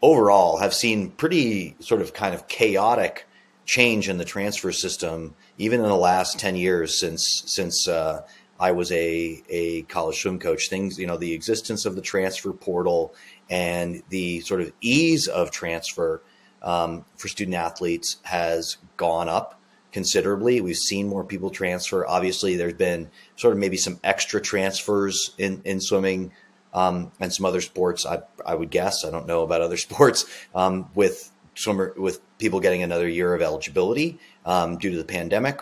overall have seen pretty sort of kind of chaotic change in the transfer system, even in the last 10 years since, since, uh, I was a, a college swim coach. Things, you know, the existence of the transfer portal and the sort of ease of transfer um, for student athletes has gone up considerably. We've seen more people transfer. Obviously, there's been sort of maybe some extra transfers in, in swimming um, and some other sports. I, I would guess I don't know about other sports um, with swimmer with people getting another year of eligibility um, due to the pandemic.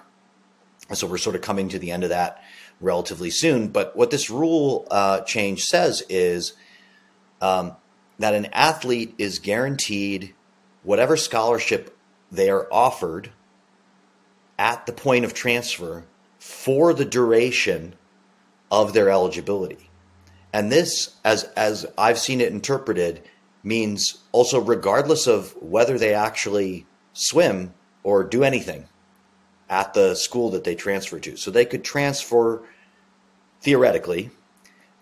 So we're sort of coming to the end of that relatively soon. But what this rule uh, change says is um, that an athlete is guaranteed whatever scholarship they are offered at the point of transfer for the duration of their eligibility. And this, as as I've seen it interpreted, means also regardless of whether they actually swim or do anything at the school that they transfer to. So they could transfer theoretically.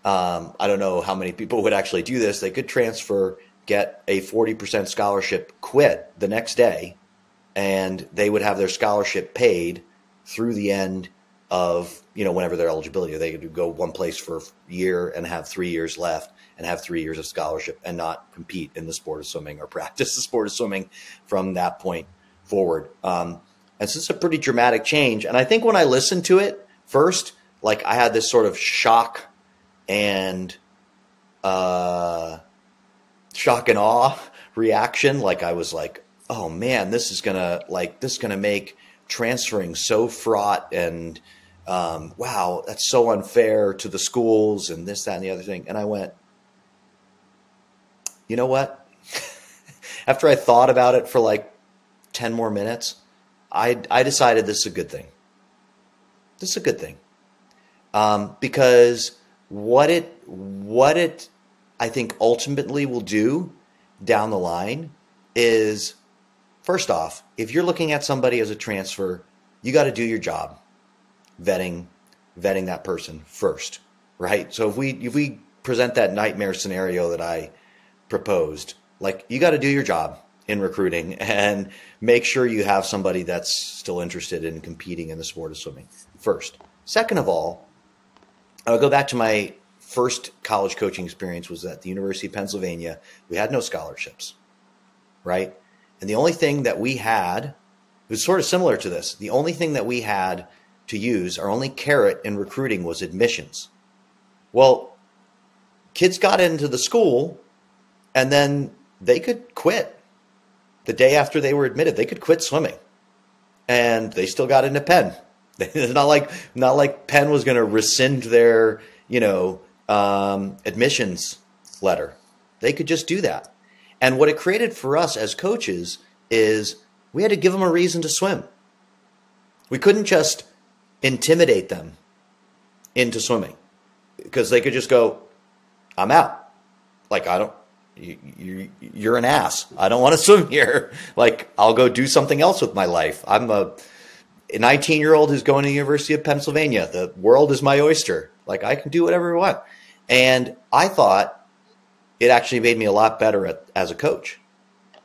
Um, I don't know how many people would actually do this. They could transfer, get a 40% scholarship, quit the next day, and they would have their scholarship paid through the end of you know whenever their eligibility they could go one place for a year and have three years left and have three years of scholarship and not compete in the sport of swimming or practice the sport of swimming from that point forward. Um, and so it's a pretty dramatic change. And i think when i listened to it first like i had this sort of shock and uh, shock and awe reaction. Like i was like oh man this is gonna like this is gonna make transferring so fraught and um, wow, that's so unfair to the schools and this, that, and the other thing. And I went, you know what? After I thought about it for like 10 more minutes, I, I decided this is a good thing. This is a good thing. Um, because what it, what it, I think ultimately will do down the line is first off, if you're looking at somebody as a transfer, you got to do your job vetting vetting that person first, right? So if we if we present that nightmare scenario that I proposed, like you got to do your job in recruiting and make sure you have somebody that's still interested in competing in the sport of swimming first. Second of all, I'll go back to my first college coaching experience was at the University of Pennsylvania. We had no scholarships, right? And the only thing that we had it was sort of similar to this. The only thing that we had to use, our only carrot in recruiting was admissions. Well, kids got into the school and then they could quit the day after they were admitted. They could quit swimming and they still got into Penn. It's not like not like Penn was going to rescind their you know um, admissions letter. They could just do that. And what it created for us as coaches is we had to give them a reason to swim. We couldn't just intimidate them into swimming because they could just go, I'm out. Like, I don't, you, you're an ass. I don't want to swim here. Like, I'll go do something else with my life. I'm a 19 year old who's going to the University of Pennsylvania. The world is my oyster. Like, I can do whatever I want. And I thought it actually made me a lot better at, as a coach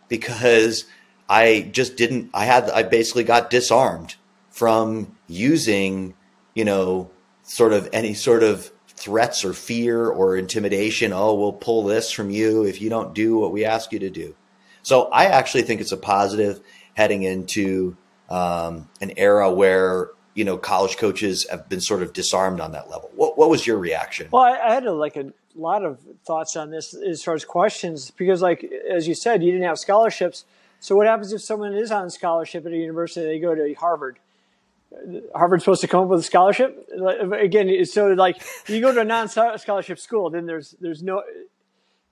because I just didn't, I had, I basically got disarmed from using, you know, sort of any sort of threats or fear or intimidation. Oh, we'll pull this from you if you don't do what we ask you to do. So I actually think it's a positive heading into um, an era where you know college coaches have been sort of disarmed on that level. What, what was your reaction? Well, I, I had a, like a lot of thoughts on this as far as questions because, like as you said, you didn't have scholarships. So what happens if someone is on scholarship at a university? They go to Harvard Harvard's supposed to come up with a scholarship again. So like you go to a non-scholarship school, then there's there's no.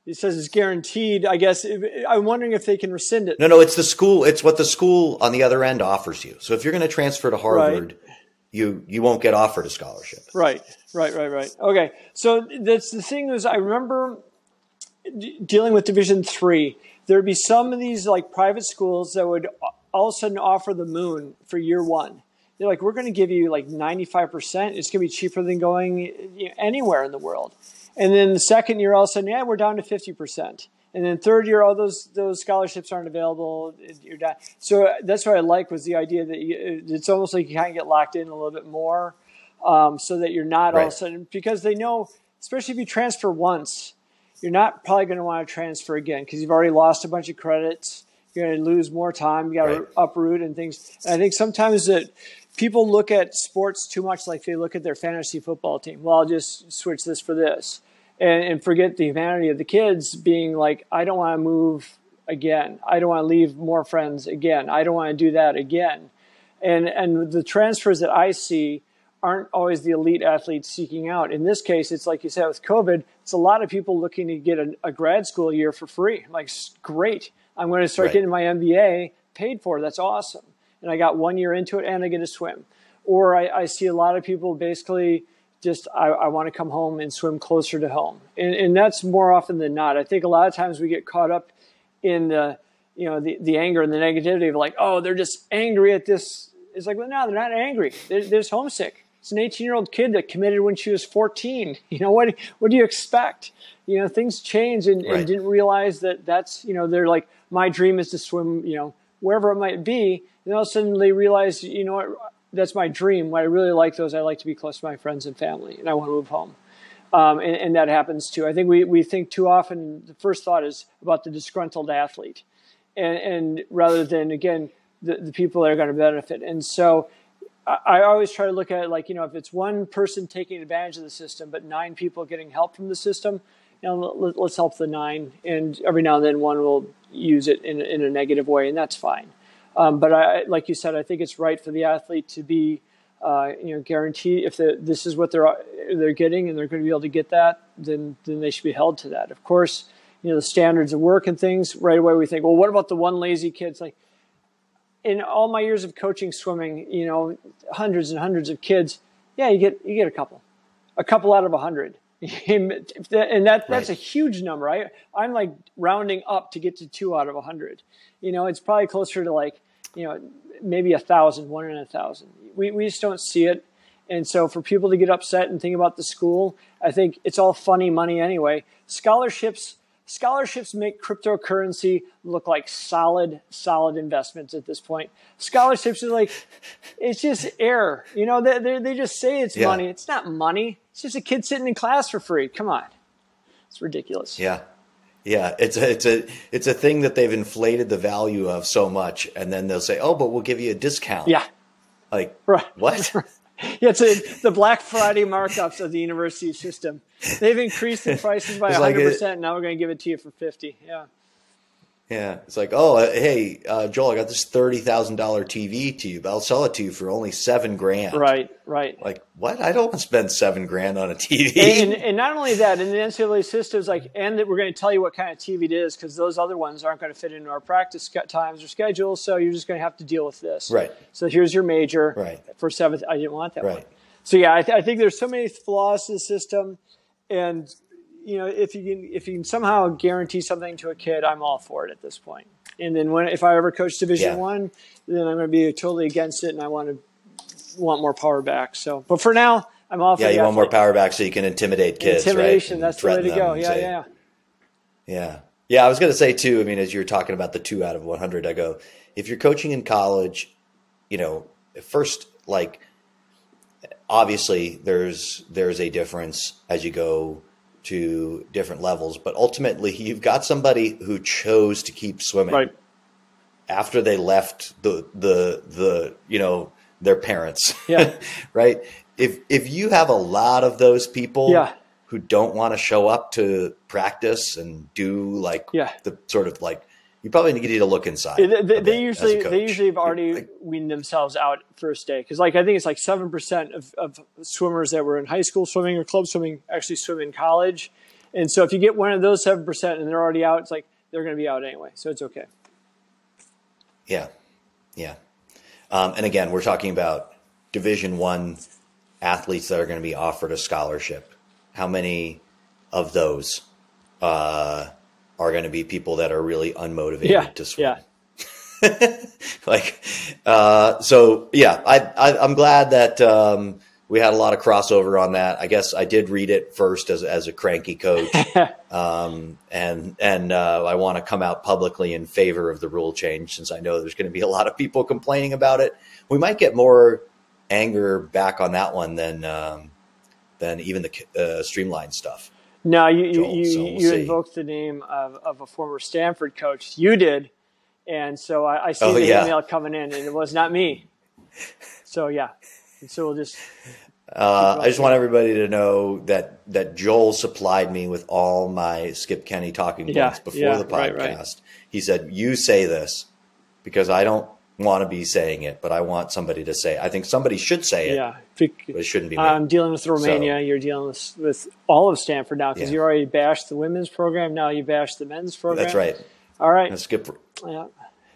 It says it's guaranteed. I guess I'm wondering if they can rescind it. No, no, it's the school. It's what the school on the other end offers you. So if you're going to transfer to Harvard, right. You you won't get offered a scholarship. Right, right, right, right. Okay, so that's the thing is I remember dealing with Division three. There'd be some of these like private schools that would all of a sudden offer the moon for year one they're like, we're going to give you like 95%. It's going to be cheaper than going you know, anywhere in the world. And then the second year, all of a sudden, yeah, we're down to 50%. And then third year, all those those scholarships aren't available. You're down. So that's what I like was the idea that you, it's almost like you kind of get locked in a little bit more, um, so that you're not right. all of a sudden because they know, especially if you transfer once, you're not probably going to want to transfer again because you've already lost a bunch of credits. You're going to lose more time. You got to right. uproot and things. And I think sometimes that people look at sports too much like they look at their fantasy football team. Well, I'll just switch this for this. And, and forget the humanity of the kids being like, I don't want to move again. I don't want to leave more friends again. I don't want to do that again. And, and the transfers that I see aren't always the elite athletes seeking out. In this case, it's like you said with COVID, it's a lot of people looking to get a, a grad school year for free. I'm like, great. I'm going to start right. getting my MBA paid for. That's awesome and I got one year into it and I get to swim. Or I, I see a lot of people basically just, I, I want to come home and swim closer to home. And, and that's more often than not. I think a lot of times we get caught up in the, you know, the, the anger and the negativity of like, oh, they're just angry at this. It's like, well, no, they're not angry. They're, they're just homesick. It's an 18 year old kid that committed when she was 14. You know, what, what do you expect? You know, things change and, right. and didn't realize that that's, you know, they're like, my dream is to swim, you know, wherever it might be. And all of a sudden they realize, you know what, that's my dream. What I really like those, I like to be close to my friends and family, and I want to move home. Um, and, and, that happens too. I think we, we think too often, the first thought is about the disgruntled athlete. And, and rather than, again, the, the people that are going to benefit. And so I, I always try to look at it like, you know, if it's one person taking advantage of the system, but nine people getting help from the system, you know, let, us help the nine. And every now and then one will use it in, in a negative way, and that's fine. Um, but I, like you said, I think it's right for the athlete to be, uh, you know, guaranteed if the, this is what they're they're getting and they're going to be able to get that, then then they should be held to that. Of course, you know the standards of work and things. Right away, we think, well, what about the one lazy kid? It's like in all my years of coaching swimming, you know, hundreds and hundreds of kids. Yeah, you get you get a couple, a couple out of a hundred. And that that's right. a huge number. I I'm like rounding up to get to two out of a hundred. You know, it's probably closer to like you know maybe a thousand, one in a thousand. We we just don't see it, and so for people to get upset and think about the school, I think it's all funny money anyway. Scholarships scholarships make cryptocurrency look like solid, solid investments at this point. Scholarships are like, it's just air. You know, they, they, they just say it's yeah. money. It's not money. It's just a kid sitting in class for free. Come on. It's ridiculous. Yeah. Yeah, it's a it's a it's a thing that they've inflated the value of so much, and then they'll say, "Oh, but we'll give you a discount." Yeah, like right. what? yeah, it's a, the Black Friday markups of the university system. They've increased the prices by hundred like percent. Now we're going to give it to you for fifty. Yeah. Yeah, it's like, oh, uh, hey, uh, Joel, I got this thirty thousand dollar TV to you, but I'll sell it to you for only seven grand. Right, right. Like, what? I don't want to spend seven grand on a TV. And, and, and not only that, in the NCAA system, is like, and that we're going to tell you what kind of TV it is because those other ones aren't going to fit into our practice times or schedules. So you're just going to have to deal with this. Right. So here's your major. Right. For seventh, I didn't want that right. one. So yeah, I, th- I think there's so many flaws in the system, and you know, if you can if you can somehow guarantee something to a kid, I'm all for it at this point. And then when if I ever coach Division yeah. One, then I'm going to be totally against it, and I want to want more power back. So, but for now, I'm all for yeah. You want more power back so you can intimidate kids. Intimidation. Right? That's the way to go. Yeah, say, yeah. Yeah. Yeah, I was going to say too. I mean, as you were talking about the two out of 100, I go, if you're coaching in college, you know, first, like, obviously there's there's a difference as you go to different levels, but ultimately you've got somebody who chose to keep swimming right. after they left the the the you know their parents. Yeah. right. If if you have a lot of those people, yeah who don't want to show up to practice and do like yeah. the sort of like you probably need to look inside. They, they usually they usually have already like, weaned themselves out first day. Because like I think it's like seven percent of, of swimmers that were in high school swimming or club swimming actually swim in college, and so if you get one of those seven percent and they're already out, it's like they're going to be out anyway, so it's okay. Yeah, yeah, um, and again, we're talking about Division One athletes that are going to be offered a scholarship. How many of those uh, are going to be people that are really unmotivated yeah, to swim. Yeah. like, uh, so yeah, I, I, am glad that um, we had a lot of crossover on that. I guess I did read it first as, as a cranky coach, um, and and uh, I want to come out publicly in favor of the rule change since I know there's going to be a lot of people complaining about it. We might get more anger back on that one than um, than even the uh, streamlined stuff. No, you Joel, you, so we'll you invoked the name of, of a former Stanford coach. You did, and so I, I see oh, the yeah. email coming in, and it was not me. So yeah, and so we'll just. Uh, I just want everybody to know that that Joel supplied me with all my Skip Kenney talking points yeah, before yeah, the podcast. Right, right. He said, "You say this because I don't want to be saying it, but I want somebody to say. It. I think somebody should say it. Yeah, it shouldn't be. Me. I'm dealing with Romania. So, you're dealing with, with all of Stanford now because yeah. you already bashed the women's program. Now you bashed the men's program. That's right. All right. Let's skip. Yeah.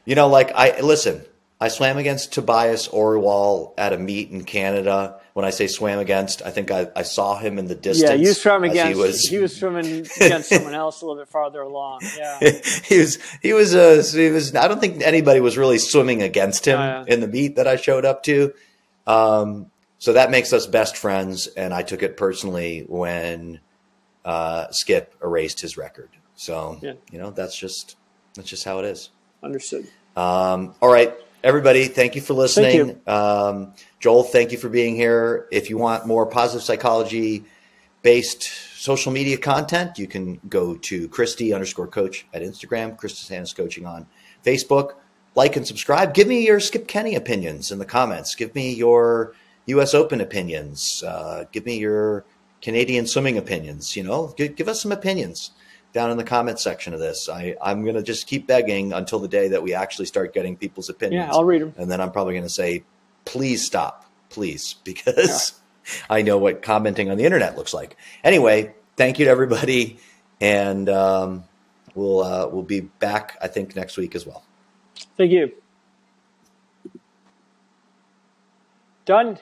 You know, like I listen. I swam against Tobias Oriwol at a meet in Canada. When I say swam against, I think I, I saw him in the distance. Yeah, you swam against. He was, he was swimming against someone else a little bit farther along. Yeah, he was. He was. Uh, he was. I don't think anybody was really swimming against him oh, in the meet that I showed up to. Um, so that makes us best friends, and I took it personally when uh, Skip erased his record. So yeah. you know that's just that's just how it is. Understood. Um, all right everybody, thank you for listening. Thank You. Um, Joel, thank you for being here. If you want more positive psychology based social media content, you can go to Christy underscore coach at Instagram, Christy Sanders coaching on Facebook. Like and subscribe. Give me your Skip Kenney opinions in the comments. Give me your U.S. Open opinions. Uh, give me your Canadian swimming opinions. You know, give, give us some opinions down in the comment section of this. I, I'm going to just keep begging until the day that we actually start getting people's opinions. Yeah, I'll read them. And then I'm probably going to say, please stop, please, because yeah. I know what commenting on the internet looks like. Anyway, thank you to everybody. And um, we'll, uh, we'll be back, I think, next week as well. Thank you. Done.